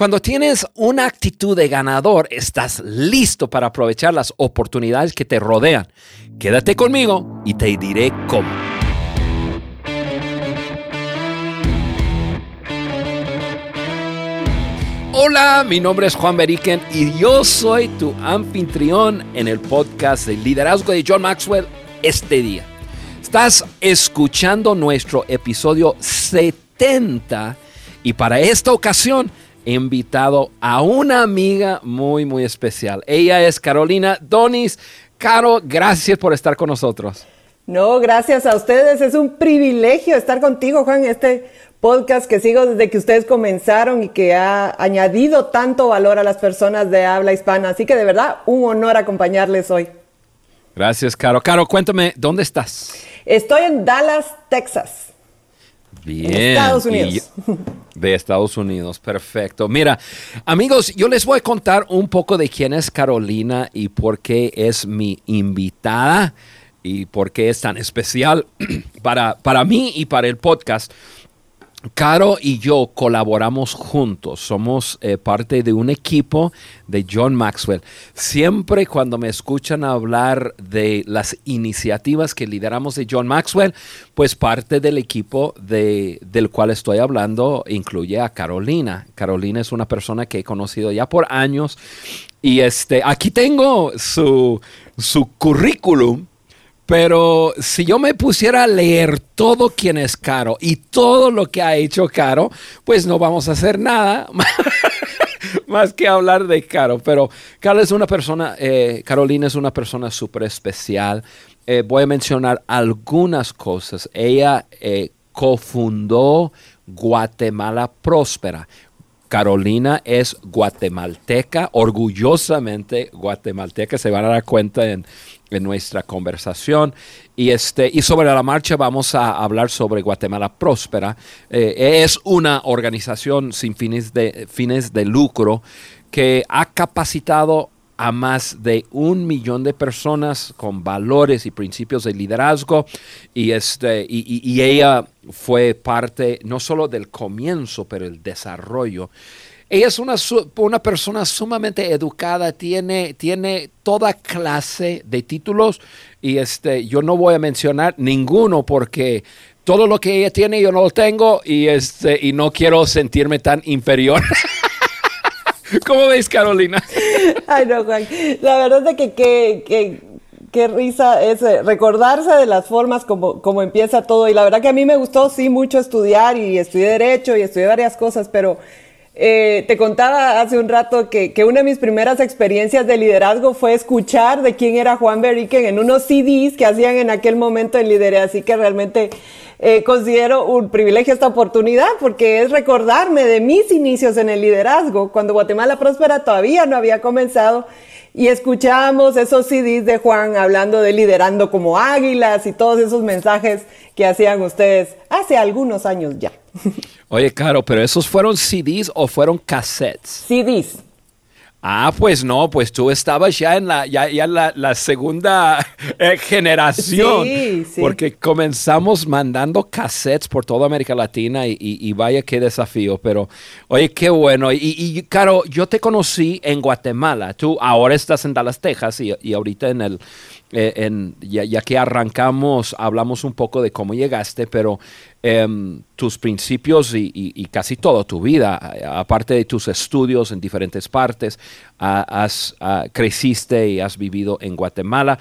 Cuando tienes una actitud de ganador, estás listo para aprovechar las oportunidades que te rodean. Quédate conmigo y te diré cómo. Hola, mi nombre es Juan Beriken y yo soy tu anfitrión en el podcast de liderazgo de John Maxwell este día. Estás escuchando nuestro episodio 70 y para esta ocasión he invitado a una amiga muy, muy especial. Ella es Carolina Donis. Caro, gracias por estar con nosotros. No, gracias a ustedes. Es un privilegio estar contigo, Juan, este podcast que sigo desde que ustedes comenzaron y que ha añadido tanto valor a las personas de habla hispana. Así que de verdad, un honor acompañarles hoy. Gracias, Caro. Caro, cuéntame, ¿dónde estás? Estoy en Dallas, Texas. Bien. Estados Unidos. de Estados Unidos, perfecto. Mira, amigos, yo les voy a contar un poco de quién es Carolina y por qué es mi invitada y por qué es tan especial para, para mí y para el podcast. Caro y yo colaboramos juntos, somos eh, parte de un equipo de John Maxwell. Siempre cuando me escuchan hablar de las iniciativas que lideramos de John Maxwell, pues parte del equipo de, del cual estoy hablando incluye a Carolina. Carolina es una persona que he conocido ya por años y este, aquí tengo su, su currículum pero si yo me pusiera a leer todo quién es Caro y todo lo que ha hecho Caro, pues no vamos a hacer nada más que hablar de Caro. Pero Caro es una persona, eh, Carolina es una persona súper especial. Eh, voy a mencionar algunas cosas. Ella eh, cofundó Guatemala Próspera. Carolina es guatemalteca, orgullosamente guatemalteca, se van a dar cuenta en, en nuestra conversación. Y, este, y sobre la marcha vamos a hablar sobre Guatemala Próspera. Eh, es una organización sin fines de, fines de lucro que ha capacitado a más de un millón de personas con valores y principios de liderazgo y, este, y, y ella fue parte no solo del comienzo, pero el desarrollo. Ella es una, una persona sumamente educada, tiene, tiene toda clase de títulos y este, yo no voy a mencionar ninguno porque todo lo que ella tiene yo no lo tengo y, este, y no quiero sentirme tan inferior. ¿Cómo ves, Carolina? Ay, no, Juan. La verdad es que, qué risa es eh, recordarse de las formas como, como empieza todo. Y la verdad que a mí me gustó, sí, mucho estudiar y estudié Derecho y estudié varias cosas, pero eh, te contaba hace un rato que, una de mis primeras experiencias de liderazgo fue escuchar de quién era Juan Beriken en unos CDs que hacían en aquel momento en liderazgo. Así que realmente eh, considero un privilegio esta oportunidad porque es recordarme de mis inicios en el liderazgo, cuando Guatemala Próspera todavía no había comenzado y escuchábamos esos CDs de Juan hablando de liderando como águilas y todos esos mensajes que hacían ustedes hace algunos años ya. Oye, Caro, pero esos fueron CDs o fueron cassettes? CDs. Ah, pues no, pues tú estabas ya en la, ya, ya la, la, segunda eh, generación. Sí, sí. Porque comenzamos mandando cassettes por toda América Latina y, y, y vaya qué desafío. Pero, oye, qué bueno. Y, y, Caro, yo te conocí en Guatemala. Tú ahora estás en Dallas, Texas y, y ahorita en el, eh, en, ya, ya, que arrancamos, hablamos un poco de cómo llegaste, pero eh, tus principios y, casi toda tu vida, aparte de tus estudios en diferentes partes, has, creciste y has vivido en Guatemala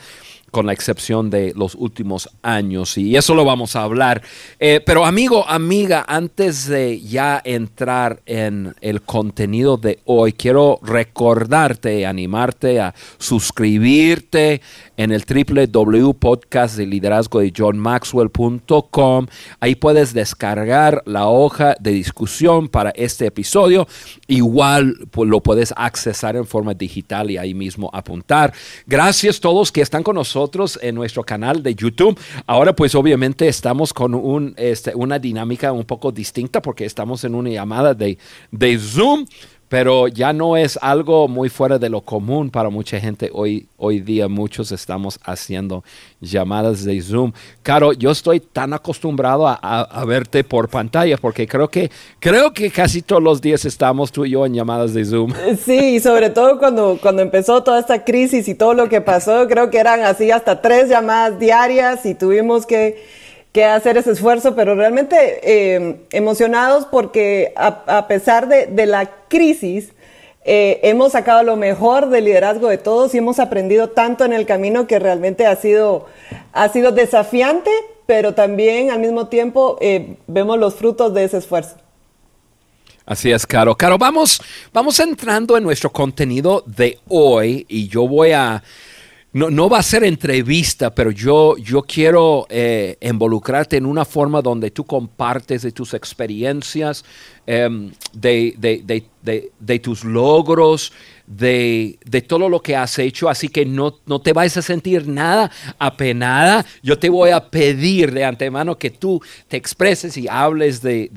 con la excepción de los últimos años, y eso lo vamos a hablar. Eh, pero amigo, amiga, antes de ya entrar en el contenido de hoy, quiero recordarte, animarte a suscribirte en el www.podcast de liderazgo de johnmaxwell.com. Ahí puedes descargar la hoja de discusión para este episodio. Igual pues, lo puedes accesar en forma digital y ahí mismo apuntar. Gracias a todos que están con nosotros en nuestro canal de YouTube. Ahora pues obviamente estamos con este, una dinámica un poco distinta porque estamos en una llamada de, de Zoom pero ya no es algo muy fuera de lo común para mucha gente hoy, hoy día. Muchos estamos haciendo llamadas de Zoom. Caro, yo estoy tan acostumbrado a, verte por pantalla porque creo que, creo que casi todos los días estamos tú y yo en llamadas de Zoom. Sí, y sobre todo cuando, cuando empezó toda esta crisis y todo lo que pasó, creo que eran así hasta tres llamadas diarias y tuvimos que que hacer ese esfuerzo, pero realmente eh, emocionados porque a, pesar de, la crisis, eh, hemos sacado lo mejor del liderazgo de todos y hemos aprendido tanto en el camino que realmente ha sido, ha sido desafiante, pero también al mismo tiempo eh, vemos los frutos de ese esfuerzo. Así es, Caro. Caro, vamos, vamos entrando en nuestro contenido de hoy y yo voy a no, no, va a ser entrevista, pero yo, yo quiero eh, involucrarte en una forma donde tú compartes de tus experiencias, em, de, tus logros, de, todo lo que has hecho. Así que no, no te vayas a sentir nada apenada. Yo te voy a pedir de antemano que tú te expreses y hables de,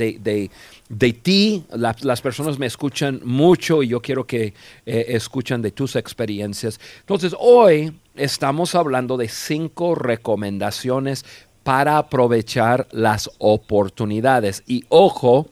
de ti. las personas me escuchan mucho y yo quiero que eh, escuchen de tus experiencias. Entonces, hoy estamos hablando de cinco recomendaciones para aprovechar las oportunidades. Y ojo,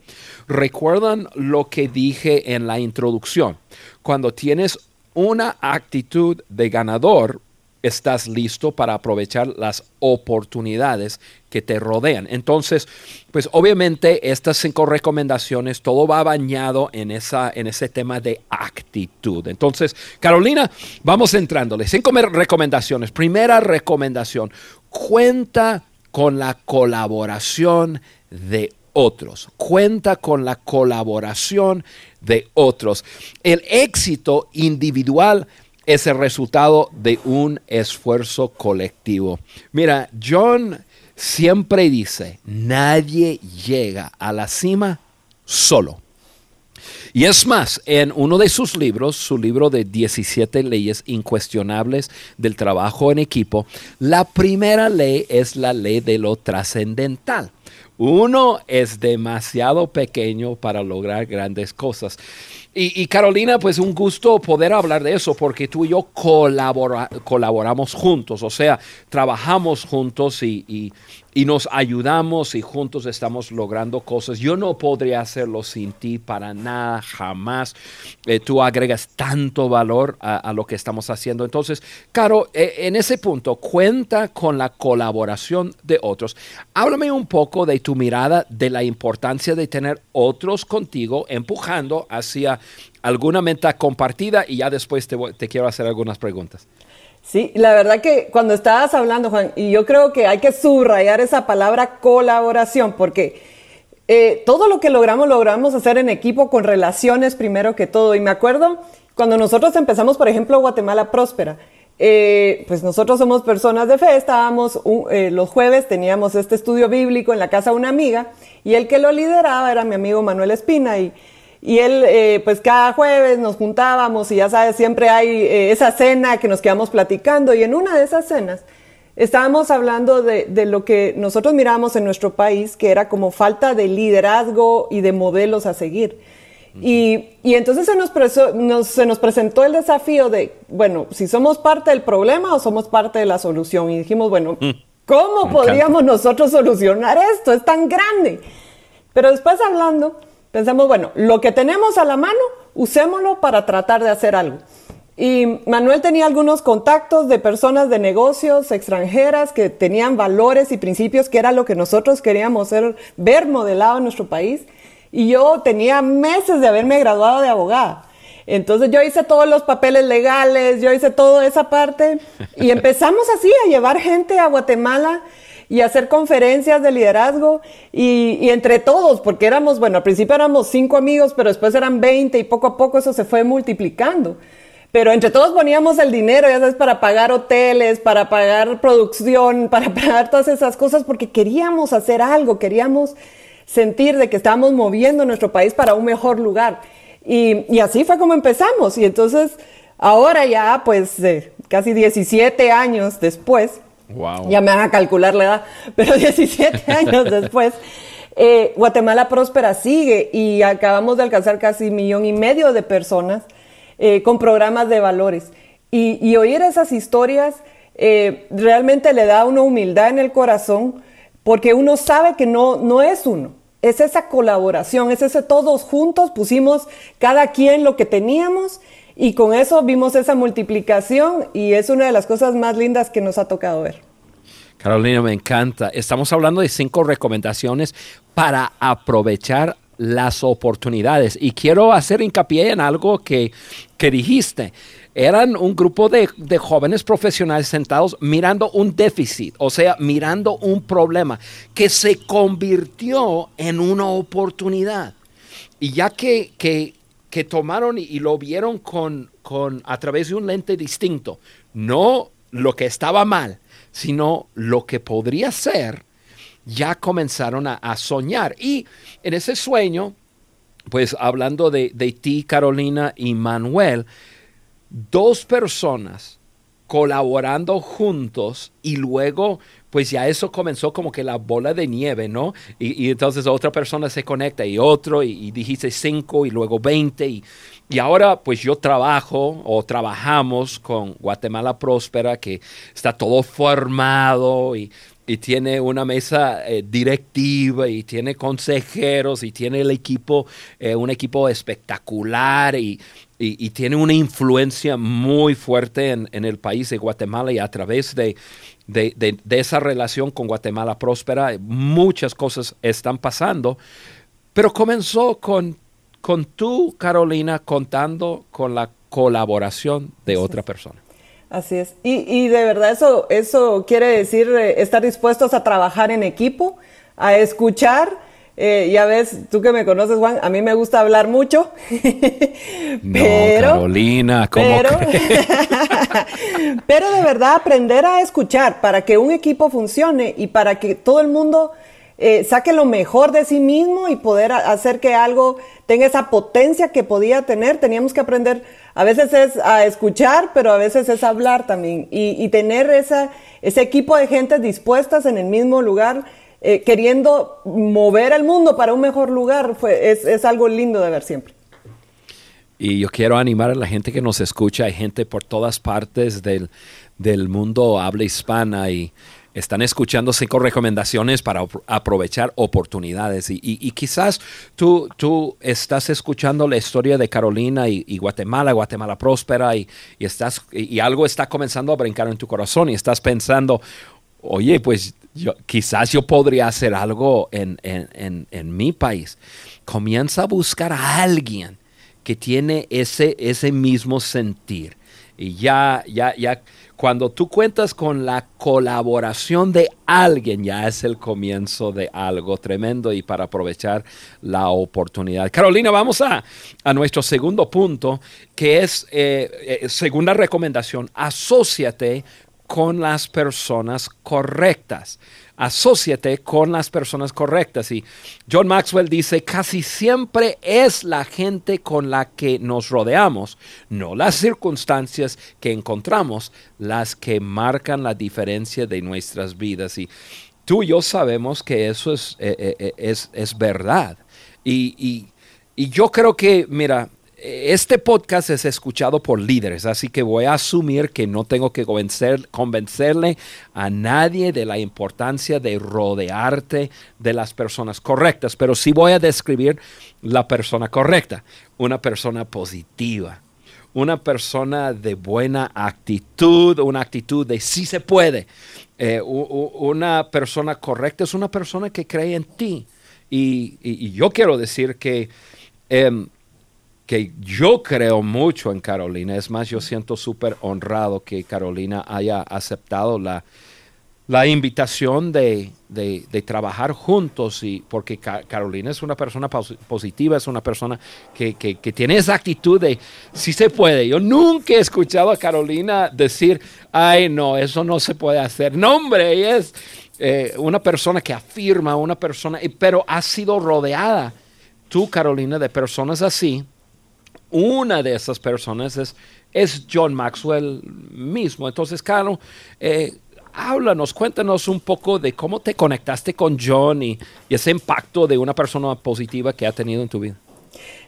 recuerdan lo que dije en la introducción. Cuando tienes una actitud de ganador, estás listo para aprovechar las oportunidades que te rodean. Entonces, pues obviamente estas cinco recomendaciones, todo va bañado en, esa, en ese tema de actitud. Entonces, Carolina, vamos entrándole. Cinco recomendaciones. Primera recomendación, cuenta con la colaboración de otros. Cuenta con la colaboración de otros. El éxito individual es el resultado de un esfuerzo colectivo. Mira, John siempre dice, nadie llega a la cima solo. Y es más, en uno de sus libros, su libro de 17 leyes incuestionables del trabajo en equipo, la primera ley es la ley de lo trascendental. Uno es demasiado pequeño para lograr grandes cosas. Y, Carolina, pues un gusto poder hablar de eso porque tú y yo colaboramos juntos, o sea, trabajamos juntos y, nos ayudamos y juntos estamos logrando cosas. Yo no podría hacerlo sin ti para nada, jamás. Eh, tú agregas tanto valor a, lo que estamos haciendo. Entonces, Caro, eh, en ese punto, cuenta con la colaboración de otros. Háblame un poco de tu mirada de la importancia de tener otros contigo empujando hacia alguna meta compartida y ya después te quiero hacer algunas preguntas. Sí, la verdad que cuando estabas hablando, Juan, y yo creo que hay que subrayar esa palabra colaboración, porque eh, todo lo que logramos, logramos hacer en equipo con relaciones primero que todo. Y me acuerdo cuando nosotros empezamos, por ejemplo, Guatemala Próspera. Eh, pues nosotros somos personas de fe, estábamos eh, los jueves, teníamos este estudio bíblico en la casa de una amiga y el que lo lideraba era mi amigo Manuel Espina y y él, eh, pues cada jueves nos juntábamos y ya sabes, siempre hay eh, esa cena que nos quedamos platicando. Y en una de esas cenas estábamos hablando de, de, lo que nosotros miramos en nuestro país, que era como falta de liderazgo y de modelos a seguir. Y, y, entonces se nos, nos, se nos presentó el desafío de, bueno, si somos parte del problema o somos parte de la solución. Y dijimos, bueno, mm. ¿cómo podríamos nosotros solucionar esto? Es tan grande. Pero después hablando Pensamos, bueno, lo que tenemos a la mano, usémoslo para tratar de hacer algo. Y Manuel tenía algunos contactos de personas de negocios extranjeras que tenían valores y principios que era lo que nosotros queríamos ver modelado en nuestro país. Y yo tenía meses de haberme graduado de abogada. Entonces yo hice todos los papeles legales, yo hice toda esa parte y empezamos así a llevar gente a Guatemala y hacer conferencias de liderazgo y, entre todos, porque éramos, bueno, al principio éramos cinco amigos, pero después eran 20 y poco a poco eso se fue multiplicando. Pero entre todos poníamos el dinero, ya sabes, para pagar hoteles, para pagar producción, para pagar todas esas cosas, porque queríamos hacer algo, queríamos sentir de que estábamos moviendo nuestro país para un mejor lugar. Y, así fue como empezamos. Y entonces, ahora ya, pues, eh, casi 17 años después, ya me van a calcular la edad, pero 17 años después, Eh, Guatemala Próspera sigue y acabamos de alcanzar casi un millón y medio de personas eh, con programas de valores. Y, oír esas historias eh, realmente le da una humildad en el corazón porque uno sabe que no, no es uno. Es esa colaboración, es ese todos juntos, pusimos cada quien lo que teníamos y con eso vimos esa multiplicación y es una de las cosas más lindas que nos ha tocado ver. Carolina, me encanta. Estamos hablando de cinco recomendaciones para aprovechar las oportunidades. Y quiero hacer hincapié en algo que, que dijiste. Eran un grupo de, de, jóvenes profesionales sentados mirando un déficit, o sea, mirando un problema que se convirtió en una oportunidad. Y ya que, que, que tomaron y, lo vieron con, con, a través de un lente distinto, no lo que estaba mal, sino lo que podría ser, ya comenzaron a, soñar. Y en ese sueño, pues hablando de, de ti, Carolina y Manuel, dos personas colaborando juntos y luego pues ya eso comenzó como que la bola de nieve, ¿no? Y, entonces otra persona se conecta y otro, y, dijiste cinco y luego veinte, y, y, ahora pues yo trabajo o trabajamos con Guatemala Próspera, que está todo formado y, tiene una mesa eh, directiva y tiene consejeros y tiene el equipo, eh, un equipo espectacular y, y, tiene una influencia muy fuerte en, en, el país de Guatemala y a través de, de, de, esa relación con Guatemala próspera, muchas cosas están pasando, pero comenzó con, con tú, Carolina, contando con la colaboración de otra persona. Así es. Y, y, de verdad eso, eso quiere decir eh, estar dispuestos a trabajar en equipo, a escuchar eh, ya ves, tú que me conoces, Juan, a mí me gusta hablar mucho. pero, Carolina, ¿cómo pero, pero de verdad aprender a escuchar para que un equipo funcione y para que todo el mundo eh, saque lo mejor de sí mismo y poder hacer que algo tenga esa potencia que podía tener. Teníamos que aprender, a veces es a escuchar, pero a veces es hablar también y, tener esa, ese equipo de gente dispuestas en el mismo lugar eh, queriendo mover al mundo para un mejor lugar, fue, es, algo lindo de ver siempre. Y yo quiero animar a la gente que nos escucha, hay gente por todas partes del, mundo habla hispana y están escuchando cinco recomendaciones para aprovechar oportunidades. Y, quizás tú, tú estás escuchando la historia de Carolina y, Guatemala, Guatemala próspera, y, estás, y algo está comenzando a brincar en tu corazón y estás pensando, oye, pues yo, quizás yo podría hacer algo en, mi país. Comienza a buscar a alguien que tiene ese, ese mismo sentir. Y ya, ya, ya, cuando tú cuentas con la colaboración de alguien, ya es el comienzo de algo tremendo y para aprovechar la oportunidad. Carolina, vamos a, nuestro segundo punto, que es eh, eh, segunda recomendación, asóciate con las personas correctas. Asociate con las personas correctas. Y John Maxwell dice, casi siempre es la gente con la que nos rodeamos, no las circunstancias que encontramos, las que marcan la diferencia de nuestras vidas. Y tú y yo sabemos que eso es, eh, eh, eh, es, es, verdad. Y, y yo creo que, mira, este podcast es escuchado por líderes, así que voy a asumir que no tengo que convencerle a nadie de la importancia de rodearte de las personas correctas, pero sí voy a describir la persona correcta, una persona positiva, una persona de buena actitud, una actitud de sí se puede. Eh, una persona correcta es una persona que cree en ti. Y, yo quiero decir que... Em, que yo creo mucho en Carolina. Es más, yo siento súper honrado que Carolina haya aceptado la, la invitación de, trabajar juntos, y porque Carolina es una persona positiva, es una persona que, tiene esa actitud de si se puede. Yo nunca he escuchado a Carolina decir, ay, no, eso no se puede hacer. No, hombre, ella es eh, una persona que afirma, una persona, pero ha sido rodeada, tú, Carolina, de personas así una de esas personas es, es John Maxwell mismo. Entonces, claro, eh, háblanos, cuéntanos un poco de cómo te conectaste con John y, ese impacto de una persona positiva que ha tenido en tu vida.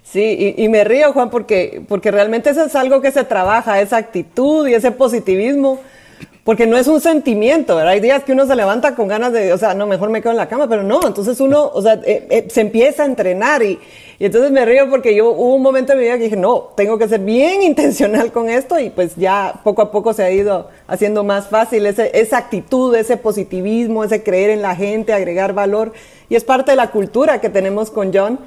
Sí, y, me río, Juan, porque, porque realmente eso es algo que se trabaja, esa actitud y ese positivismo porque no es un sentimiento, ¿verdad? Hay días que uno se levanta con ganas de, o sea, no, mejor me quedo en la cama, pero no, entonces uno, o sea, eh, eh, se empieza a entrenar y, y, entonces me río porque yo hubo un momento en mi vida que dije, no, tengo que ser bien intencional con esto y pues ya poco a poco se ha ido haciendo más fácil ese, esa actitud, ese positivismo, ese creer en la gente, agregar valor y es parte de la cultura que tenemos con John.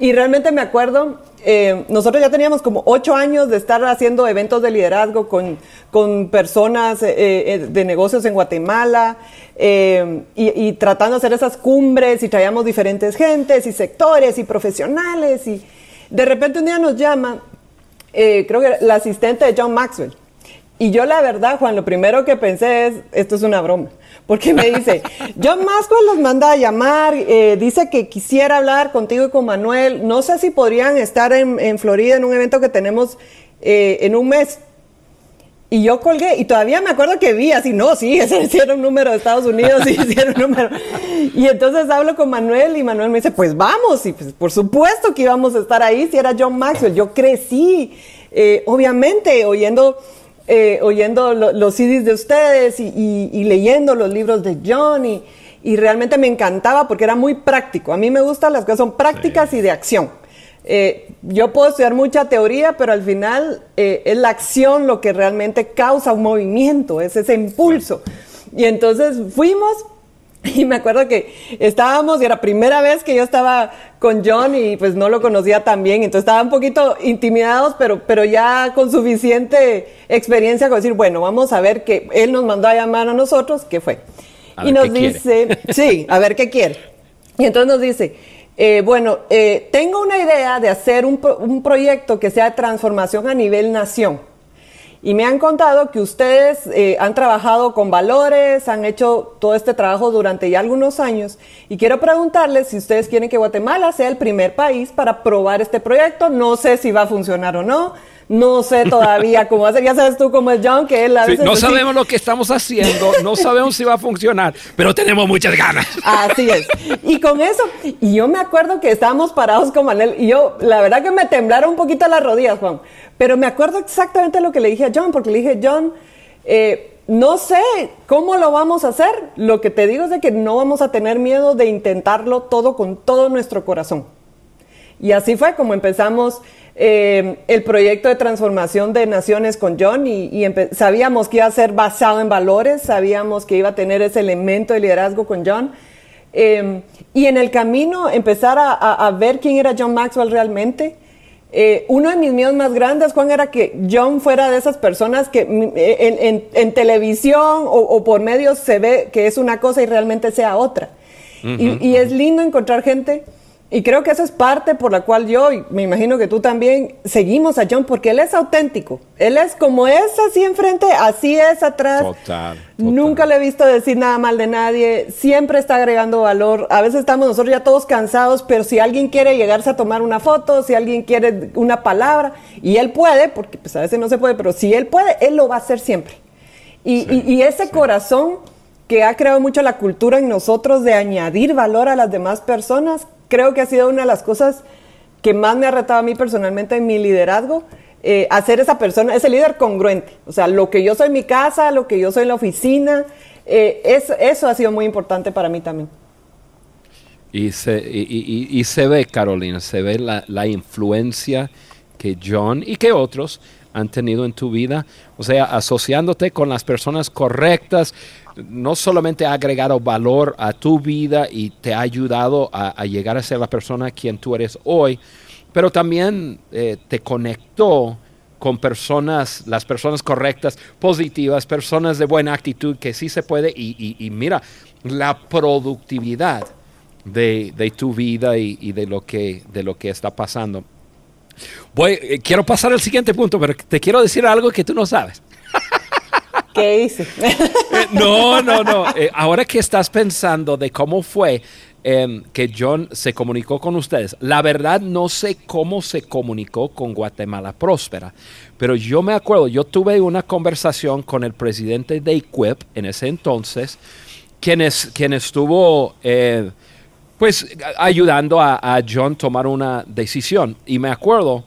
Y realmente me acuerdo, eh, nosotros ya teníamos como ocho años de estar haciendo eventos de liderazgo con, con personas eh, eh, de negocios en Guatemala y, tratando de hacer esas cumbres y traíamos diferentes gentes y sectores y profesionales y de repente un día nos llama, creo que la asistente de John Maxwell. Y yo la verdad, Juan, lo primero que pensé es, esto es una broma porque me dice, John Maxwell los manda a llamar, eh, dice que quisiera hablar contigo y con Manuel, no sé si podrían estar en, Florida en un evento que tenemos eh, en un mes. Y yo colgué, y todavía me acuerdo que vi así, no, sí, ese era un número de Estados Unidos, sí, un número. Y entonces hablo con Manuel y Manuel me dice, pues vamos, y pues por supuesto que íbamos a estar ahí si era John Maxwell. Yo crecí, eh, obviamente, oyendo eh, oyendo los CDs de ustedes y, leyendo los libros de John y, realmente me encantaba porque era muy práctico. A mí me gustan las cosas son prácticas y de acción. Eh, yo puedo estudiar mucha teoría, pero al final eh, es la acción lo que realmente causa un movimiento, es ese impulso. Y entonces fuimos Y me acuerdo que estábamos y era la primera vez que yo estaba con John y pues no lo conocía tan bien, entonces estaba un poquito intimidados, pero, pero ya con suficiente experiencia con decir, bueno, vamos a ver que él nos mandó a llamar a nosotros, ¿qué fue? y nos dice, sí, a ver qué quiere. Y entonces nos dice, eh, bueno, eh, tengo una idea de hacer un, un proyecto que sea de transformación a nivel nación. Y me han contado que ustedes eh, han trabajado con valores, han hecho todo este trabajo durante ya algunos años. Y quiero preguntarles si ustedes quieren que Guatemala sea el primer país para probar este proyecto. No sé si va a funcionar o no. No sé todavía cómo hacer. Ya sabes tú cómo es John, que él a veces No sabemos lo que estamos haciendo, no sabemos si va a funcionar, pero tenemos muchas ganas. Así es. Y con eso, y yo me acuerdo que estábamos parados con Manuel, y yo, la verdad que me temblaron un poquito las rodillas, Juan. Pero me acuerdo exactamente lo que le dije a John, porque le dije, John, eh, no sé cómo lo vamos a hacer. Lo que te digo es de que no vamos a tener miedo de intentarlo todo con todo nuestro corazón. Y así fue como empezamos eh, el proyecto de transformación de naciones con John y, sabíamos que iba a ser basado en valores, sabíamos que iba a tener ese elemento de liderazgo con John. Eh, y en el camino empezar a, ver quién era John Maxwell realmente. Eh, uno de mis miedos más grandes, Juan, era que John fuera de esas personas que en, televisión o, por medios se ve que es una cosa y realmente sea otra. y, es lindo encontrar gente y creo que esa es parte por la cual yo, y me imagino que tú también, seguimos a John, porque él es auténtico. Él es como es así enfrente, así es atrás. Total, Nunca le he visto decir nada mal de nadie, siempre está agregando valor. A veces estamos nosotros ya todos cansados, pero si alguien quiere llegarse a tomar una foto, si alguien quiere una palabra, y él puede, porque pues a veces no se puede, pero si él puede, él lo va a hacer siempre. Y, ese corazón que ha creado mucho la cultura en nosotros de añadir valor a las demás personas, creo que ha sido una de las cosas que más me ha retado a mí personalmente en mi liderazgo, eh, hacer esa persona, ese líder congruente. O sea, lo que yo soy en mi casa, lo que yo soy en la oficina, eh, eso, ha sido muy importante para mí también. Y se, y, se ve, Carolina, se ve la influencia que John y que otros han tenido en tu vida. O sea, asociándote con las personas correctas, no solamente ha agregado valor a tu vida y te ha ayudado a, llegar a ser la persona quien tú eres hoy, pero también eh, te conectó con personas, las personas correctas, positivas, personas de buena actitud, que sí se puede. Y, mira, la productividad de, tu vida y, de, lo que, está pasando. Voy, eh, quiero pasar al siguiente punto, pero te quiero decir algo que tú no sabes. ¿Qué hice? Eh, no, no, no. Eh, ahora que estás pensando de cómo fue, em, que John se comunicó con ustedes. La verdad no sé cómo se comunicó con Guatemala Próspera, pero yo me acuerdo, yo tuve una conversación con el presidente de IQUIP en ese entonces, quien, es, quien estuvo... Eh, pues ayudando a, a John tomar una decisión. Y me acuerdo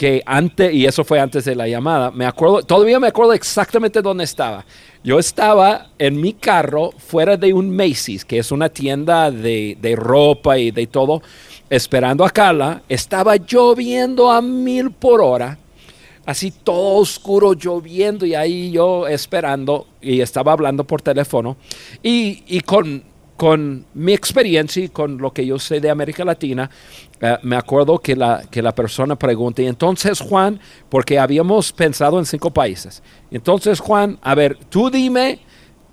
que antes, y eso fue antes de la llamada, me acuerdo, todavía me acuerdo exactamente dónde estaba. Yo estaba en mi carro fuera de un Macy's, que es una tienda de, de ropa y de todo, esperando a Carla. Estaba lloviendo a mil por hora, así todo oscuro, lloviendo, y ahí yo esperando, y estaba hablando por teléfono, y, y con con mi experiencia y con lo que yo sé de América Latina, eh, me acuerdo que la, que la persona pregunta, y entonces Juan, porque habíamos pensado en cinco países, entonces Juan, a ver, tú dime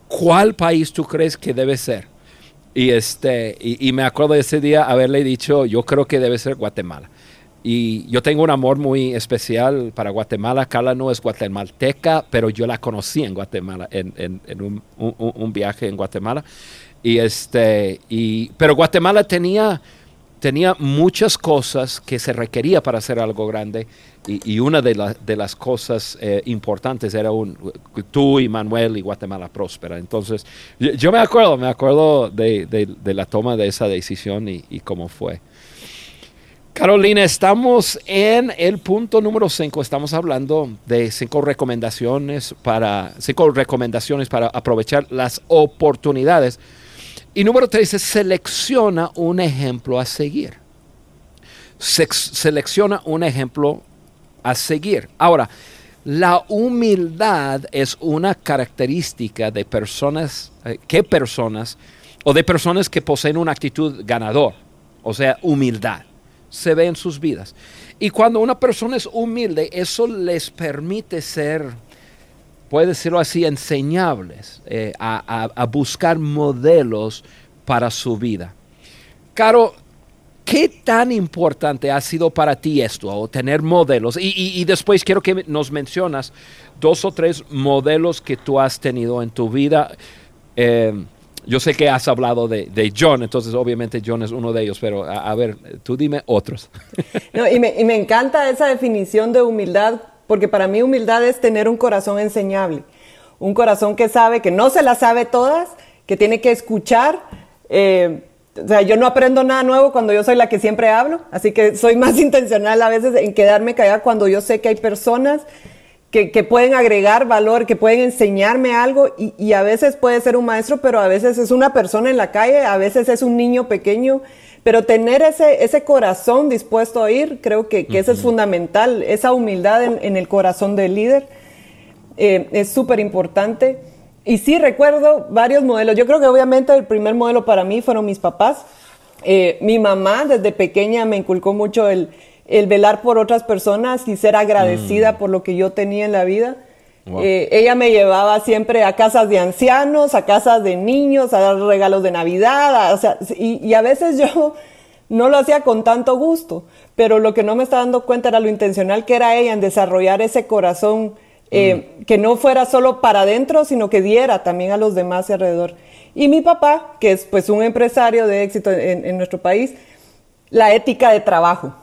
cuál país tú crees que debe ser. Y, este, y, me acuerdo ese día haberle dicho, yo creo que debe ser Guatemala. Y yo tengo un amor muy especial para Guatemala. Carla no es guatemalteca, pero yo la conocí en Guatemala, en, un, viaje en Guatemala. Y este, y, pero Guatemala tenía, tenía muchas cosas que se requería para hacer algo grande. Y, una de, de, las cosas eh, importantes era un, tú y Manuel y Guatemala próspera. Entonces, yo, me acuerdo, me acuerdo de, de, la toma de esa decisión y, y cómo fue. Carolina, estamos en el punto número 5. Estamos hablando de cinco recomendaciones para cinco recomendaciones para aprovechar las oportunidades y número tres es selecciona un ejemplo a seguir. selecciona un ejemplo a seguir. Ahora, la humildad es una característica de personas, eh, ¿qué personas, o de personas que poseen una actitud ganador, o sea, humildad, se ve en sus vidas. Y cuando una persona es humilde, eso les permite ser puede decirlo así, enseñables, eh, a, buscar modelos para su vida. Caro, ¿qué tan importante ha sido para ti esto, o tener modelos? Y, después quiero que nos mencionas dos o tres modelos que tú has tenido en tu vida. Eh, yo sé que has hablado de, John, entonces obviamente John es uno de ellos, pero a, ver, tú dime otros. y, me, y me encanta esa definición de humildad porque para mí humildad es tener un corazón enseñable, un corazón que sabe que no se las sabe todas, que tiene que escuchar. Eh, o sea, yo no aprendo nada nuevo cuando yo soy la que siempre hablo, así que soy más intencional a veces en quedarme callada cuando yo sé que hay personas que, que pueden agregar valor, que pueden enseñarme algo y, y, a veces puede ser un maestro, pero a veces es una persona en la calle, a veces es un niño pequeño pero tener ese, ese corazón dispuesto a ir, creo que, que eso es fundamental, esa humildad en, el corazón del líder eh, es súper importante. Y sí recuerdo varios modelos. Yo creo que obviamente el primer modelo para mí fueron mis papás. Eh, mi mamá desde pequeña me inculcó mucho el, el velar por otras personas y ser agradecida mm. por lo que yo tenía en la vida. Eh, ella me llevaba siempre a casas de ancianos, a casas de niños, a dar regalos de Navidad, o sea, y, a veces yo no lo hacía con tanto gusto, pero lo que no me estaba dando cuenta era lo intencional que era ella en desarrollar ese corazón eh, mm. que no fuera solo para adentro, sino que diera también a los demás alrededor. Y mi papá, que es pues un empresario de éxito en, nuestro país, la ética de trabajo,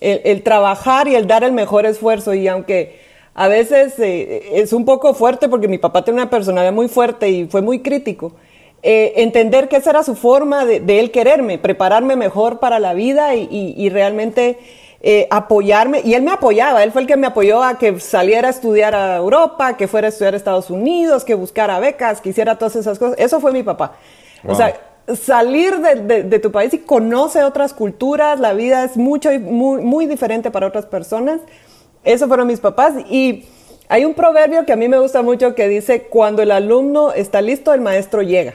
el trabajar y el dar el mejor esfuerzo, y aunque a veces eh, es un poco fuerte porque mi papá tiene una personalidad muy fuerte y fue muy crítico. Eh, entender que esa era su forma de, él quererme, prepararme mejor para la vida y, realmente eh, apoyarme. Y él me apoyaba, él fue el que me apoyó a que saliera a estudiar a Europa, que fuera a estudiar a Estados Unidos, que buscara becas, que hiciera todas esas cosas. Eso fue mi papá. O sea, salir de, tu país y conoce otras culturas, la vida es mucho muy, muy diferente para otras personas. Eso fueron mis papás. Y hay un proverbio que a mí me gusta mucho que dice, cuando el alumno está listo, el maestro llega.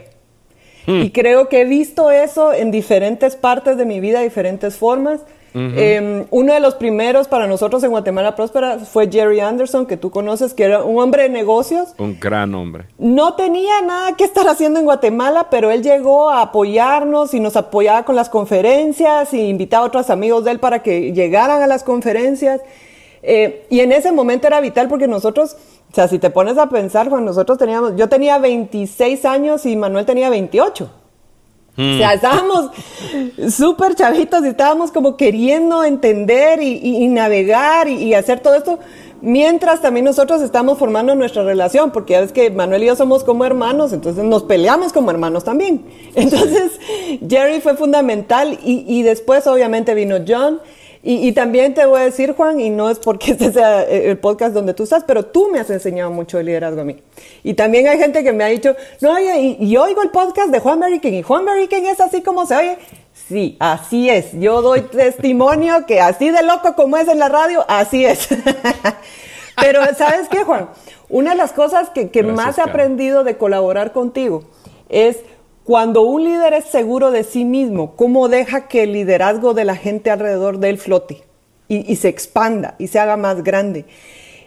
Hmm. Y creo que he visto eso en diferentes partes de mi vida, diferentes formas. Em, uno de los primeros para nosotros en Guatemala Próspera fue Jerry Anderson, que tú conoces, que era un hombre de negocios. Un gran hombre. No tenía nada que estar haciendo en Guatemala, pero él llegó a apoyarnos y nos apoyaba con las conferencias y invitaba a otros amigos de él para que llegaran a las conferencias. Eh, y en ese momento era vital porque nosotros, o sea, si te pones a pensar, cuando nosotros teníamos, yo tenía 26 años y Manuel tenía 28. O sea, estábamos súper chavitos y estábamos como queriendo entender y, navegar y, hacer todo esto, mientras también nosotros estamos formando nuestra relación, porque ya ves que Manuel y yo somos como hermanos, entonces nos peleamos como hermanos también. Entonces, Jerry fue fundamental y después obviamente vino John. Y, también te voy a decir, Juan, y no es porque este sea el podcast donde tú estás, pero tú me has enseñado mucho de liderazgo a mí. Y también hay gente que me ha dicho, no, oye, y, yo oigo el podcast de Juan King, y Juan King es así como se oye. Sí, así es. Yo doy testimonio que así de loco como es en la radio, así es. pero, ¿sabes qué, Juan? Una de las cosas que, que más he aprendido de colaborar contigo es cuando un líder es seguro de sí mismo, ¿cómo deja que el liderazgo de la gente alrededor de él flote y, se expanda y se haga más grande?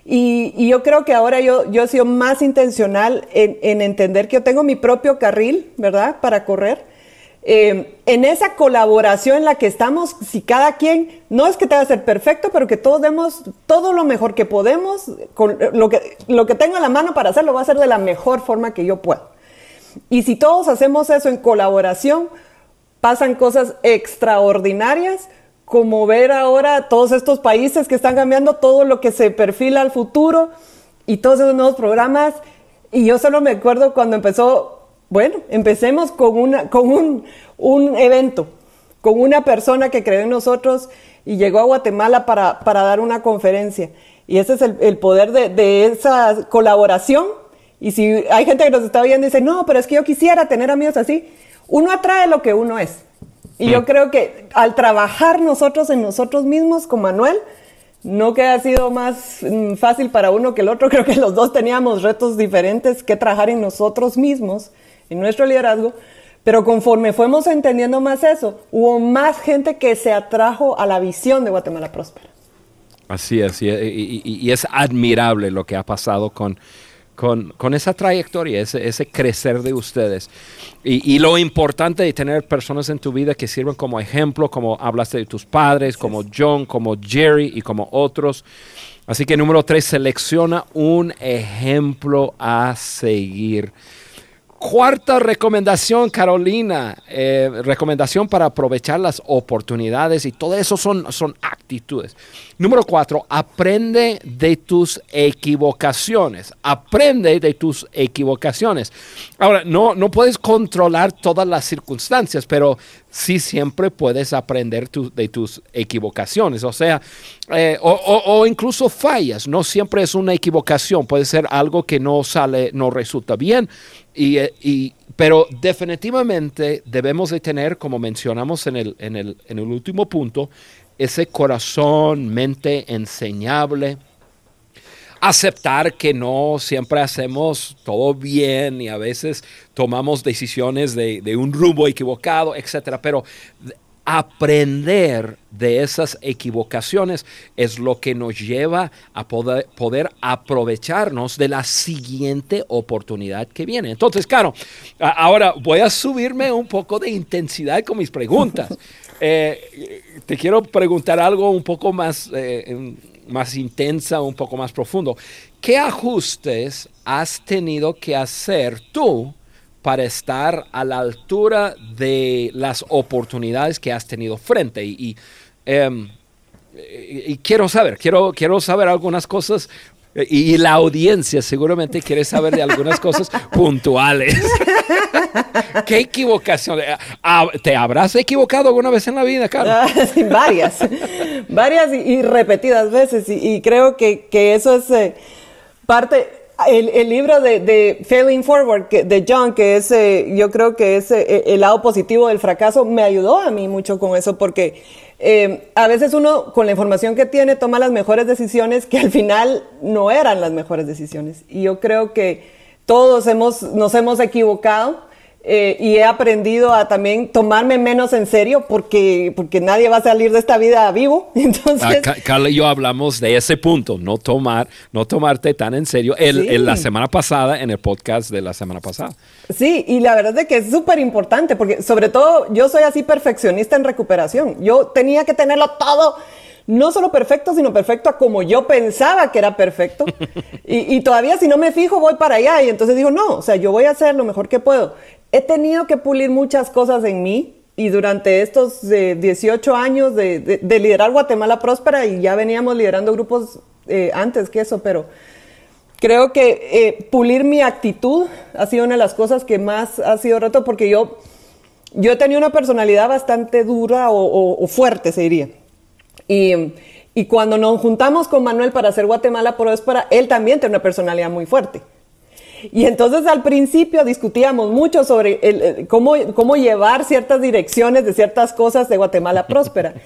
Y, yo creo que ahora yo, yo he sido más intencional en, entender que yo tengo mi propio carril, ¿verdad? Para correr. Eh, en esa colaboración en la que estamos, si cada quien, no es que tenga que ser perfecto, pero que todos demos todo lo mejor que podemos, con lo que, lo que tengo en la mano para hacerlo, va a ser de la mejor forma que yo pueda. Y si todos hacemos eso en colaboración, pasan cosas extraordinarias, como ver ahora todos estos países que están cambiando todo lo que se perfila al futuro y todos esos nuevos programas. Y yo solo me acuerdo cuando empezó, bueno, empecemos con, una, con un, un evento, con una persona que creyó en nosotros y llegó a Guatemala para, para dar una conferencia. Y ese es el, poder de, de esa colaboración y si hay gente que nos está viendo y dice, no, pero es que yo quisiera tener amigos así, uno atrae lo que uno es. Y yo mm. creo que al trabajar nosotros en nosotros mismos con Manuel, no que ha sido más mm, fácil para uno que el otro, creo que los dos teníamos retos diferentes que trabajar en nosotros mismos, en nuestro liderazgo, pero conforme fuimos entendiendo más eso, hubo más gente que se atrajo a la visión de Guatemala Próspera. Así es, y es admirable lo que ha pasado con, con, esa trayectoria, ese, crecer de ustedes. Y, lo importante de tener personas en tu vida que sirven como ejemplo, como hablaste de tus padres, como John, como Jerry y como otros. Así que número tres, selecciona un ejemplo a seguir. Cuarta recomendación, Carolina, eh, recomendación para aprovechar las oportunidades y todo eso son, son actitudes. Número cuatro, aprende de tus equivocaciones. Aprende de tus equivocaciones. Ahora, no, no puedes controlar todas las circunstancias, pero sí siempre puedes aprender de tus equivocaciones. O sea, eh, o, incluso fallas. No siempre es una equivocación. Puede ser algo que no sale, no resulta bien. Y, y, pero definitivamente debemos de tener, como mencionamos en el, en el, en el último punto, ese corazón, mente enseñable, aceptar que no siempre hacemos todo bien y a veces tomamos decisiones de, un rumbo equivocado, etcétera, pero aprender de esas equivocaciones es lo que nos lleva a poder, poder, aprovecharnos de la siguiente oportunidad que viene. Entonces, claro, ahora voy a subirme un poco de intensidad con mis preguntas. Eh, te quiero preguntar algo un poco más, eh, más intensa, un poco más profundo. ¿Qué ajustes has tenido que hacer tú para estar a la altura de las oportunidades que has tenido frente? Y, em, y quiero saber, quiero, quiero saber algunas cosas y la audiencia seguramente quiere saber de algunas cosas puntuales. ¿Qué equivocación? Ah, ¿Te habrás equivocado alguna vez en la vida, Carlos? Ah, varias, varias y, repetidas veces. Y, creo que, eso es eh, parte, el, libro de, de, Failing Forward de John, que es, eh, yo creo que es eh, el lado positivo del fracaso, me ayudó a mí mucho con eso, porque eh, a veces uno con la información que tiene toma las mejores decisiones que al final no eran las mejores decisiones. Y yo creo que todos hemos, nos hemos equivocado eh, y he aprendido a también tomarme menos en serio porque, porque nadie va a salir de esta vida vivo. Entonces, ah, Carla y yo hablamos de ese punto, no tomar, no tomarte tan en serio. El, la semana pasada, en el podcast de la semana pasada. Sí, y la verdad es que es súper importante porque sobre todo yo soy así perfeccionista en recuperación. Yo tenía que tenerlo todo no solo perfecto, sino perfecto a como yo pensaba que era perfecto. Y, todavía si no me fijo voy para allá y entonces digo, no, o sea, yo voy a hacer lo mejor que puedo. He tenido que pulir muchas cosas en mí y durante estos 18 años de, liderar Guatemala Próspera y ya veníamos liderando grupos eh, antes que eso, pero creo que eh, pulir mi actitud ha sido una de las cosas que más ha sido reto porque yo, yo he tenido una personalidad bastante dura o, fuerte, se diría. Y, y, cuando nos juntamos con Manuel para hacer Guatemala Próspera, él también tiene una personalidad muy fuerte. Y entonces al principio discutíamos mucho sobre cómo, cómo llevar ciertas direcciones de ciertas cosas de Guatemala próspera.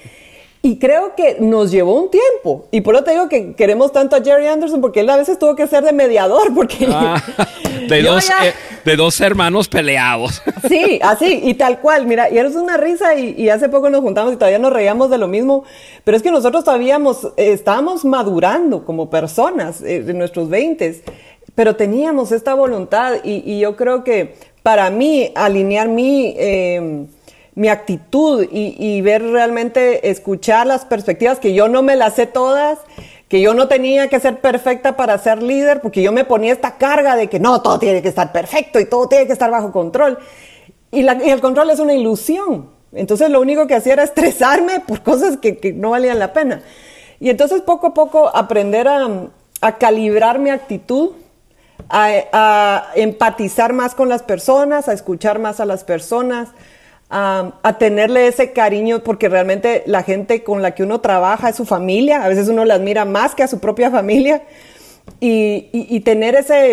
Y creo que nos llevó un tiempo. Y por eso te digo que queremos tanto a Jerry Anderson, porque él a veces tuvo que ser de mediador, porque... Ah, de, dos, eh, de dos hermanos peleados. Sí, así, y tal cual. Mira, y eres una risa, y, hace poco nos juntamos y todavía nos reíamos de lo mismo, pero es que nosotros todavía eh, estábamos madurando como personas eh, en nuestros veintes pero teníamos esta voluntad y, yo creo que para mí alinear mi, em, mi actitud y, ver realmente, escuchar las perspectivas, que yo no me las sé todas, que yo no tenía que ser perfecta para ser líder, porque yo me ponía esta carga de que no, todo tiene que estar perfecto y todo tiene que estar bajo control. Y, el control es una ilusión. Entonces lo único que hacía era estresarme por cosas que, no valían la pena. Y entonces poco a poco aprender a, a calibrar mi actitud a, empatizar más con las personas, a escuchar más a las personas, a, tenerle ese cariño, porque realmente la gente con la que uno trabaja es su familia, a veces uno la admira más que a su propia familia, y, tener ese,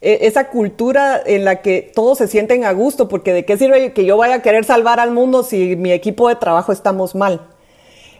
e, esa cultura en la que todos se sienten a gusto, porque de qué sirve que yo vaya a querer salvar al mundo si mi equipo de trabajo estamos mal.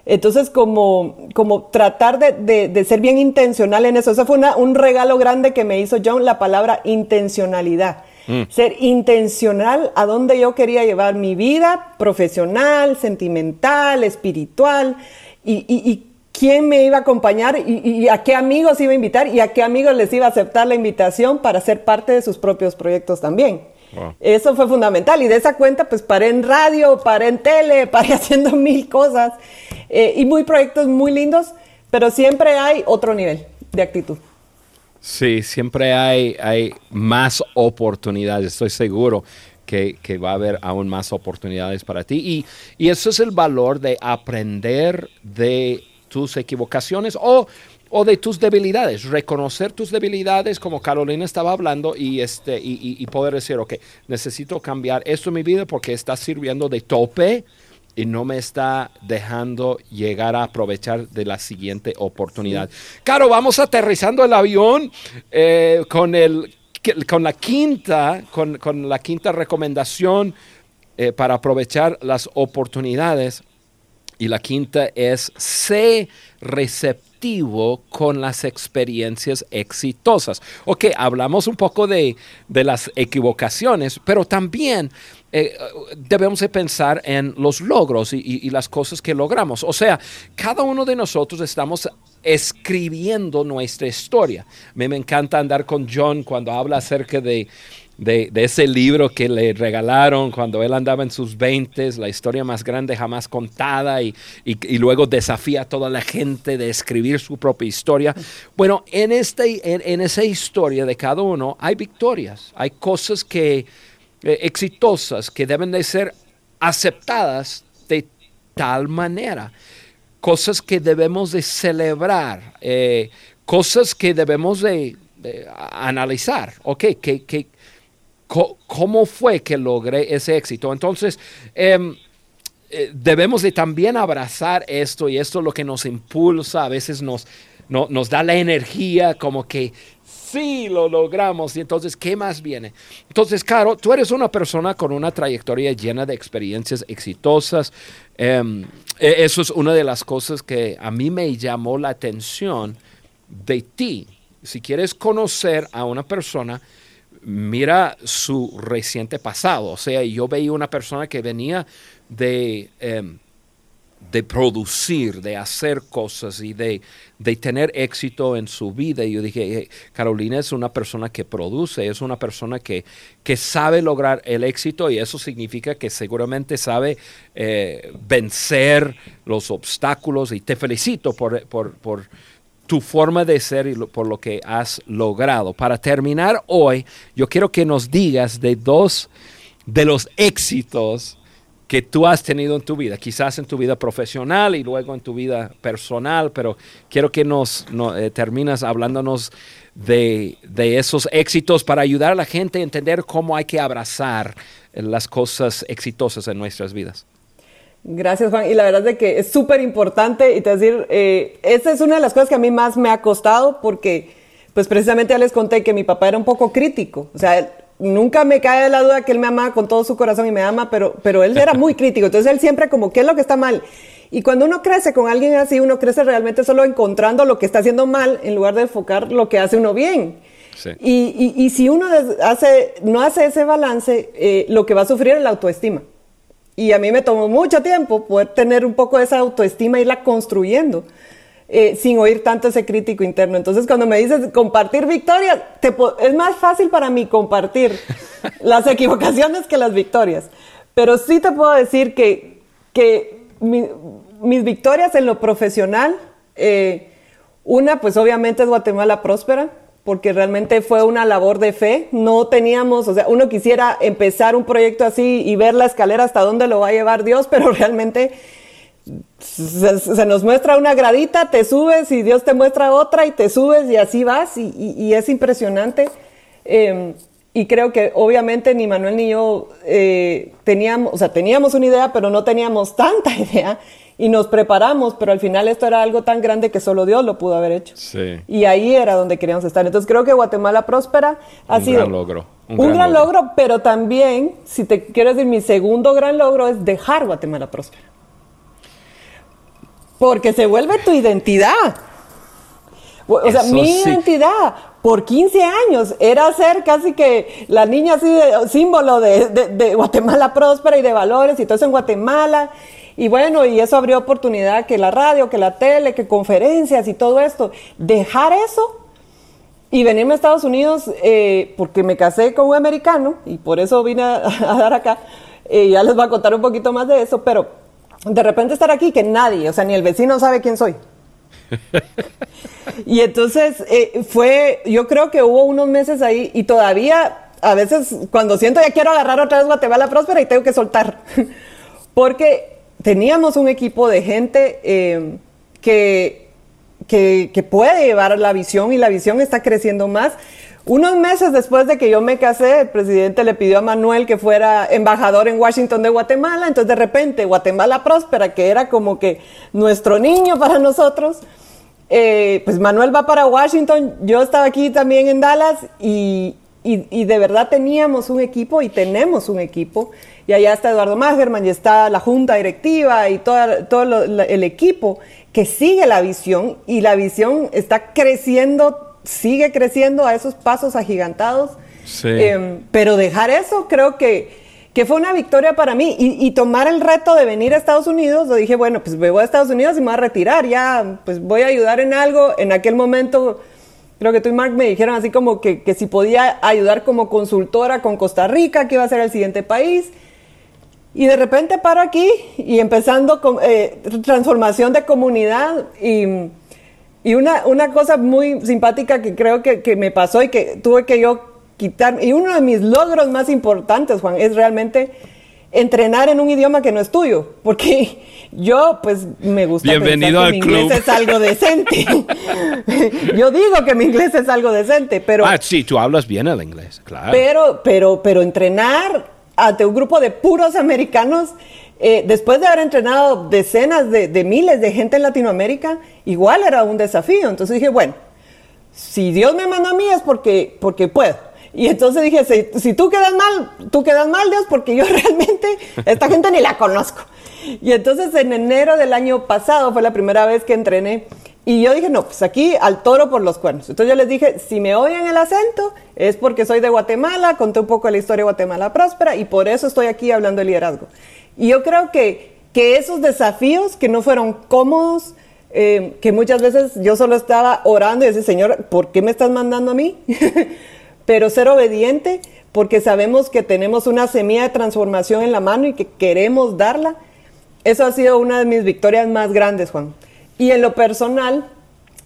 Entonces, como, como tratar de, de, ser bien intencional en eso. Eso fue un regalo grande que me hizo John, la palabra intencionalidad. Mm. Ser intencional a dónde yo quería llevar mi vida profesional, sentimental, espiritual, y, y, y quién me iba a acompañar y, y, a qué amigos iba a invitar y a qué amigos les iba a aceptar la invitación para ser parte de sus propios proyectos también. Eso fue fundamental y de esa cuenta pues paré en radio, paré en tele, paré haciendo mil cosas eh, y muy proyectos muy lindos, pero siempre hay otro nivel de actitud. Sí, siempre hay, hay más oportunidades, estoy seguro. Que, que, va a haber aún más oportunidades para ti. Y, y eso es el valor de aprender de tus equivocaciones o o de tus debilidades, reconocer tus debilidades como Carolina estaba hablando y, este, y, poder decir, ok, necesito cambiar esto en mi vida porque está sirviendo de tope y no me está dejando llegar a aprovechar de la siguiente oportunidad. Caro, vamos aterrizando el avión eh, con, el, con, la quinta, con, la quinta recomendación eh, para aprovechar las oportunidades. Y la quinta es, sé receptivo con las experiencias exitosas. Ok, hablamos un poco de, las equivocaciones, pero también eh, debemos de pensar en los logros y, las cosas que logramos. O sea, cada uno de nosotros estamos escribiendo nuestra historia. Me encanta andar con John cuando habla acerca de de, ese libro que le regalaron cuando él andaba en sus 20, la historia más grande jamás contada, y, luego desafía a toda la gente de escribir su propia historia. Bueno, en, este, en, esa historia de cada uno hay victorias, hay cosas que, eh, exitosas que deben de ser aceptadas de tal manera, cosas que debemos de celebrar, eh, cosas que debemos de, analizar, ok, que, que, ¿Cómo fue que logré ese éxito? Entonces, em, eh, debemos de también abrazar esto y esto es lo que nos impulsa, a veces nos, nos da la energía como que sí lo logramos y entonces, ¿qué más viene? Entonces, Caro, tú eres una persona con una trayectoria llena de experiencias exitosas. Em, e, eso es una de las cosas que a mí me llamó la atención de ti. Si quieres conocer a una persona, mira su reciente pasado. O sea, yo veía una persona que venía de, em, de producir, de hacer cosas y de, tener éxito en su vida. Y yo dije, Carolina es una persona que produce, es una persona que, que sabe lograr el éxito y eso significa que seguramente sabe eh, vencer los obstáculos y te felicito por, por, por tu forma de ser y por lo que has logrado. Para terminar hoy, yo quiero que nos digas de dos de los éxitos que tú has tenido en tu vida, quizás en tu vida profesional y luego en tu vida personal, pero quiero que nos eh, terminas hablándonos de, de, esos éxitos para ayudar a la gente a entender cómo hay que abrazar las cosas exitosas en nuestras vidas. Gracias, Juan. Y la verdad es que es súper importante y te decir, eh, esa es una de las cosas que a mí más me ha costado porque, pues precisamente ya les conté que mi papá era un poco crítico. O sea, nunca me cae de la duda que él me ama con todo su corazón y me ama, pero, pero él era muy crítico. Entonces él siempre como, ¿qué es lo que está mal? Y cuando uno crece con alguien así, uno crece realmente solo encontrando lo que está haciendo mal en lugar de enfocar lo que hace uno bien. Sí. Y, y, y, si uno hace, no hace ese balance, eh, lo que va a sufrir es la autoestima. Y a mí me tomó mucho tiempo poder tener un poco esa autoestima, irla construyendo, eh, sin oír tanto ese crítico interno. Entonces, cuando me dices compartir victorias, es más fácil para mí compartir las equivocaciones que las victorias. Pero sí te puedo decir que, que mis victorias en lo profesional, eh, una, pues obviamente es Guatemala Próspera porque realmente fue una labor de fe. No teníamos, o sea, uno quisiera empezar un proyecto así y ver la escalera hasta dónde lo va a llevar Dios, pero realmente se, nos muestra una gradita, te subes y Dios te muestra otra y te subes y así vas y, es impresionante. Em, y creo que obviamente ni Manuel ni yo eh, teníamos, o sea, teníamos una idea, pero no teníamos tanta idea y nos preparamos, pero al final esto era algo tan grande que solo Dios lo pudo haber hecho. Sí. Y ahí era donde queríamos estar. Entonces creo que Guatemala Próspera ha un sido gran logro. Un, gran, logro. pero también, si te quiero decir, mi segundo gran logro es dejar Guatemala Próspera. Porque se vuelve tu identidad. O sea, mi identidad por 15 años era ser casi que la niña así de símbolo de, de, de Guatemala próspera y de valores y todo eso en Guatemala. Y bueno, y eso abrió oportunidad que la radio, que la tele, que conferencias y todo esto. Dejar eso y venirme a Estados Unidos eh, porque me casé con un americano y por eso vine a, dar acá. Eh, ya les voy a contar un poquito más de eso, pero de repente estar aquí que nadie, o sea, ni el vecino sabe quién soy. y entonces eh, fue, yo creo que hubo unos meses ahí y todavía a veces cuando siento ya quiero agarrar otra vez Guatemala Próspera y tengo que soltar. Porque teníamos un equipo de gente eh, que, que, puede llevar la visión y la visión está creciendo más. Unos meses después de que yo me casé, el presidente le pidió a Manuel que fuera embajador en Washington de Guatemala, entonces de repente Guatemala Próspera, que era como que nuestro niño para nosotros, eh, pues Manuel va para Washington, yo estaba aquí también en Dallas y, y de verdad teníamos un equipo y tenemos un equipo y allá está Eduardo Magerman y está la junta directiva y todo el equipo que sigue la visión y la visión está creciendo, sigue creciendo a esos pasos agigantados. Em, pero dejar eso creo que, que fue una victoria para mí y, tomar el reto de venir a Estados Unidos, lo dije, bueno, pues me voy a Estados Unidos y me voy a retirar, ya, pues voy a ayudar en algo. En aquel momento creo que tú y Mark me dijeron así como que, que, si podía ayudar como consultora con Costa Rica, que iba a ser el siguiente país. Y de repente paro aquí y empezando con eh, transformación de comunidad y, y una, una, cosa muy simpática que creo que, que, me pasó y que tuve que yo quitar, y uno de mis logros más importantes, Juan, es realmente entrenar en un idioma que no es tuyo, porque yo pues me gusta Bienvenido pensar que mi inglés es algo decente. yo digo que mi inglés es algo decente, pero... Ah, sí, tú hablas bien el inglés, claro. Pero, pero, pero entrenar ante un grupo de puros americanos, eh, después de haber entrenado decenas de, miles de gente en Latinoamérica, igual era un desafío. Entonces dije, bueno, si Dios me manda a mí es porque, porque puedo. Y entonces dije, si, si, tú quedas mal, tú quedas mal, Dios, porque yo realmente, esta gente ni la conozco. Y entonces en enero del año pasado fue la primera vez que entrené y yo dije, no, pues aquí al toro por los cuernos. Entonces yo les dije, si me oyen el acento, es porque soy de Guatemala, conté un poco de la historia de Guatemala próspera y por eso estoy aquí hablando de liderazgo. Y yo creo que, que esos desafíos que no fueron cómodos, eh, que muchas veces yo solo estaba orando y decía, Señor, ¿por qué me estás mandando a mí? Pero ser obediente, porque sabemos que tenemos una semilla de transformación en la mano y que queremos darla. Eso ha sido una de mis victorias más grandes, Juan. Y en lo personal,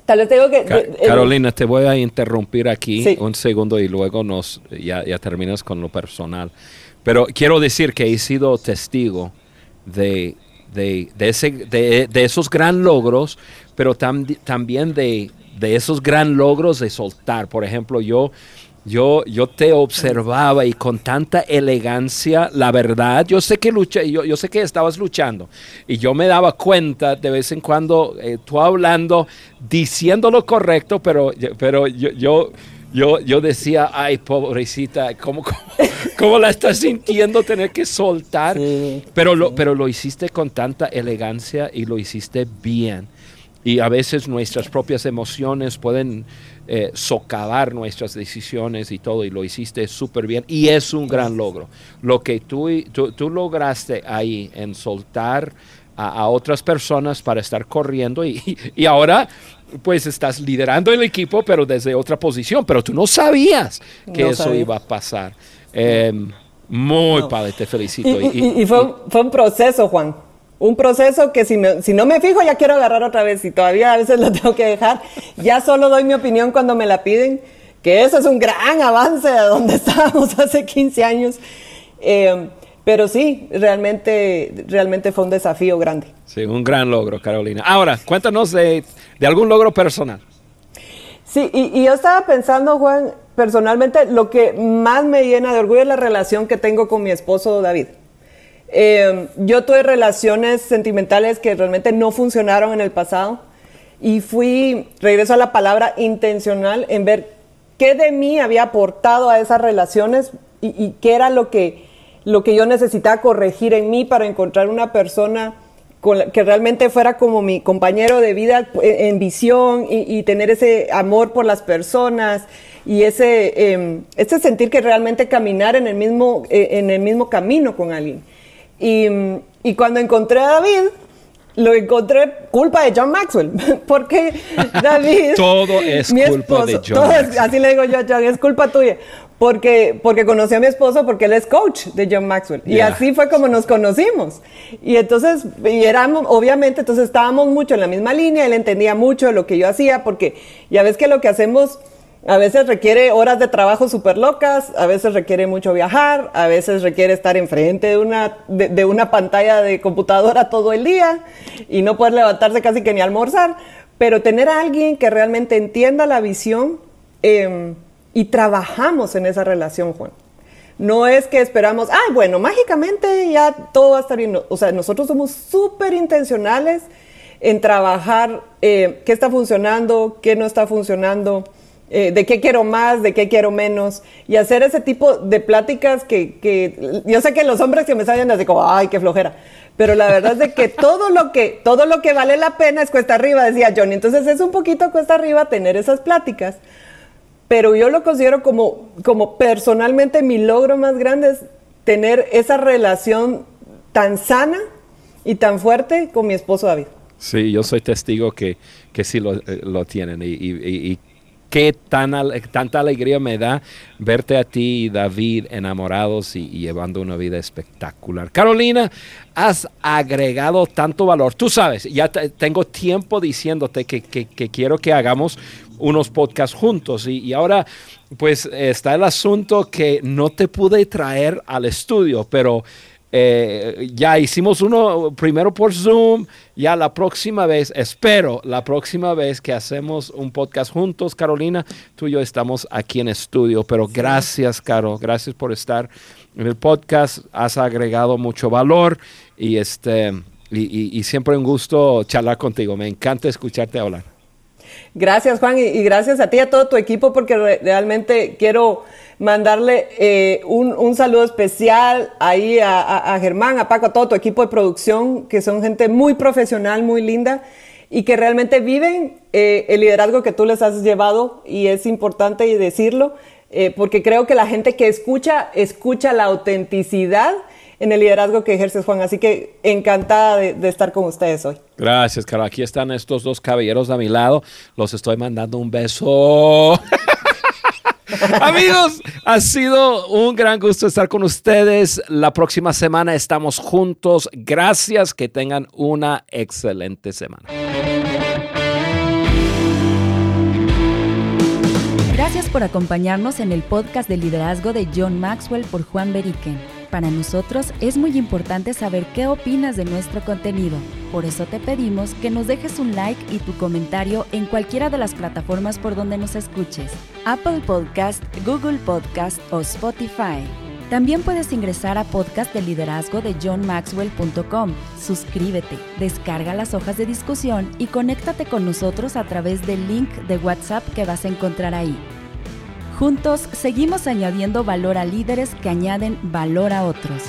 tal vez tengo que... Carolina, te voy a interrumpir aquí un segundo y luego nos ya, ya terminas con lo personal. Pero quiero decir que he sido testigo de, de, ese, de, esos gran logros, pero también de, de esos gran logros de soltar. Por ejemplo, yo yo, yo te observaba y con tanta elegancia, la verdad, yo sé que lucha, yo, yo sé que estabas luchando y yo me daba cuenta de vez en cuando eh, tú hablando, diciendo lo correcto, pero, pero yo, yo, yo, yo decía, ay, pobrecita, ¿cómo, cómo, la estás sintiendo tener que soltar? pero, lo, pero lo hiciste con tanta elegancia y lo hiciste bien. Y a veces nuestras propias emociones pueden eh, socavar nuestras decisiones y todo, y lo hiciste súper bien, y es un gran logro. Lo que tú, tú, lograste ahí en soltar a, otras personas para estar corriendo, y, y, ahora pues estás liderando el equipo, pero desde otra posición, pero tú no sabías que eso iba a pasar. Em, muy padre, te felicito. Y, fue, fue un proceso, Juan un proceso que si, si no me fijo ya quiero agarrar otra vez y todavía a veces lo tengo que dejar. Ya solo doy mi opinión cuando me la piden, que eso es un gran avance a donde estábamos hace 15 años. Eh, pero sí, realmente, realmente fue un desafío grande. Sí, un gran logro, Carolina. Ahora, cuéntanos de, de algún logro personal. Sí, y, y, yo estaba pensando, Juan, personalmente, lo que más me llena de orgullo es la relación que tengo con mi esposo David. Eh, yo tuve relaciones sentimentales que realmente no funcionaron en el pasado y fui, regreso a la palabra intencional, en ver qué de mí había aportado a esas relaciones y, qué era lo que, lo que yo necesitaba corregir en mí para encontrar una persona que realmente fuera como mi compañero de vida en, visión y, tener ese amor por las personas y ese, em, ese sentir que realmente caminar en el mismo, eh, en el mismo camino con alguien. Y, cuando encontré a David, lo encontré culpa de John Maxwell, porque David... todo es culpa de John. así le digo yo a John, es culpa tuya. Porque, porque conocí a mi esposo porque él es coach de John Maxwell. Y así fue como nos conocimos. Y entonces, y éramos, obviamente, entonces estábamos mucho en la misma línea, él entendía mucho de lo que yo hacía, porque ya ves que lo que hacemos a veces requiere horas de trabajo súper locas, a veces requiere mucho viajar, a veces requiere estar enfrente de una, de, una pantalla de computadora todo el día y no poder levantarse casi que ni almorzar. Pero tener a alguien que realmente entienda la visión em, y trabajamos en esa relación, Juan. No es que esperamos, ay, bueno, mágicamente ya todo va a estar bien. O sea, nosotros somos súper intencionales en trabajar eh, qué está funcionando, qué no está funcionando eh, de qué quiero más, de qué quiero menos, y hacer ese tipo de pláticas que, que yo sé que los hombres que me salen así como, ay, qué flojera, pero la verdad es de que todo lo que, todo lo que vale la pena es cuesta arriba, decía Johnny, entonces es un poquito cuesta arriba tener esas pláticas, pero yo lo considero como, como personalmente mi logro más grande es tener esa relación tan sana y tan fuerte con mi esposo David. Sí, yo soy testigo que, que sí lo, eh, lo tienen y, y, y, qué tan, tanta alegría me da verte a ti David enamorados y, llevando una vida espectacular. Carolina, has agregado tanto valor. Tú sabes, ya tengo tiempo diciéndote que, quiero que hagamos unos podcasts juntos y ahora pues está el asunto que no te pude traer al estudio, pero eh, ya hicimos uno primero por Zoom, ya la próxima vez, espero, la próxima vez que hacemos un podcast juntos, Carolina, tú y yo estamos aquí en estudio, pero gracias, Caro, gracias por estar en el podcast, has agregado mucho valor y, este, y, siempre un gusto charlar contigo, me encanta escucharte hablar. Gracias, Juan, y, gracias a ti y a todo tu equipo, porque realmente quiero mandarle eh, un, saludo especial ahí a, Germán, a Paco, a todo tu equipo de producción, que son gente muy profesional, muy linda y que realmente viven eh, el liderazgo que tú les has llevado y es importante decirlo, eh, porque creo que la gente que escucha, escucha la autenticidad en el liderazgo que ejerces, Juan. Así que encantada de, de, estar con ustedes hoy. Gracias, Carlos. Aquí están estos dos caballeros a mi lado. Los estoy mandando un beso. Amigos, ha sido un gran gusto estar con ustedes. La próxima semana estamos juntos. Gracias, que tengan una excelente semana. Gracias por acompañarnos en el podcast de liderazgo de John Maxwell por Juan Beriken. Para nosotros es muy importante saber qué opinas de nuestro contenido. Por eso te pedimos que nos dejes un like y tu comentario en cualquiera de las plataformas por donde nos escuches. Apple Podcast, Google Podcast o Spotify. También puedes ingresar a podcast de liderazgo de johnmaxwell.com. Suscríbete, descarga las hojas de discusión y conéctate con nosotros a través del link de WhatsApp que vas a encontrar ahí. Juntos seguimos añadiendo valor a líderes que añaden valor a otros.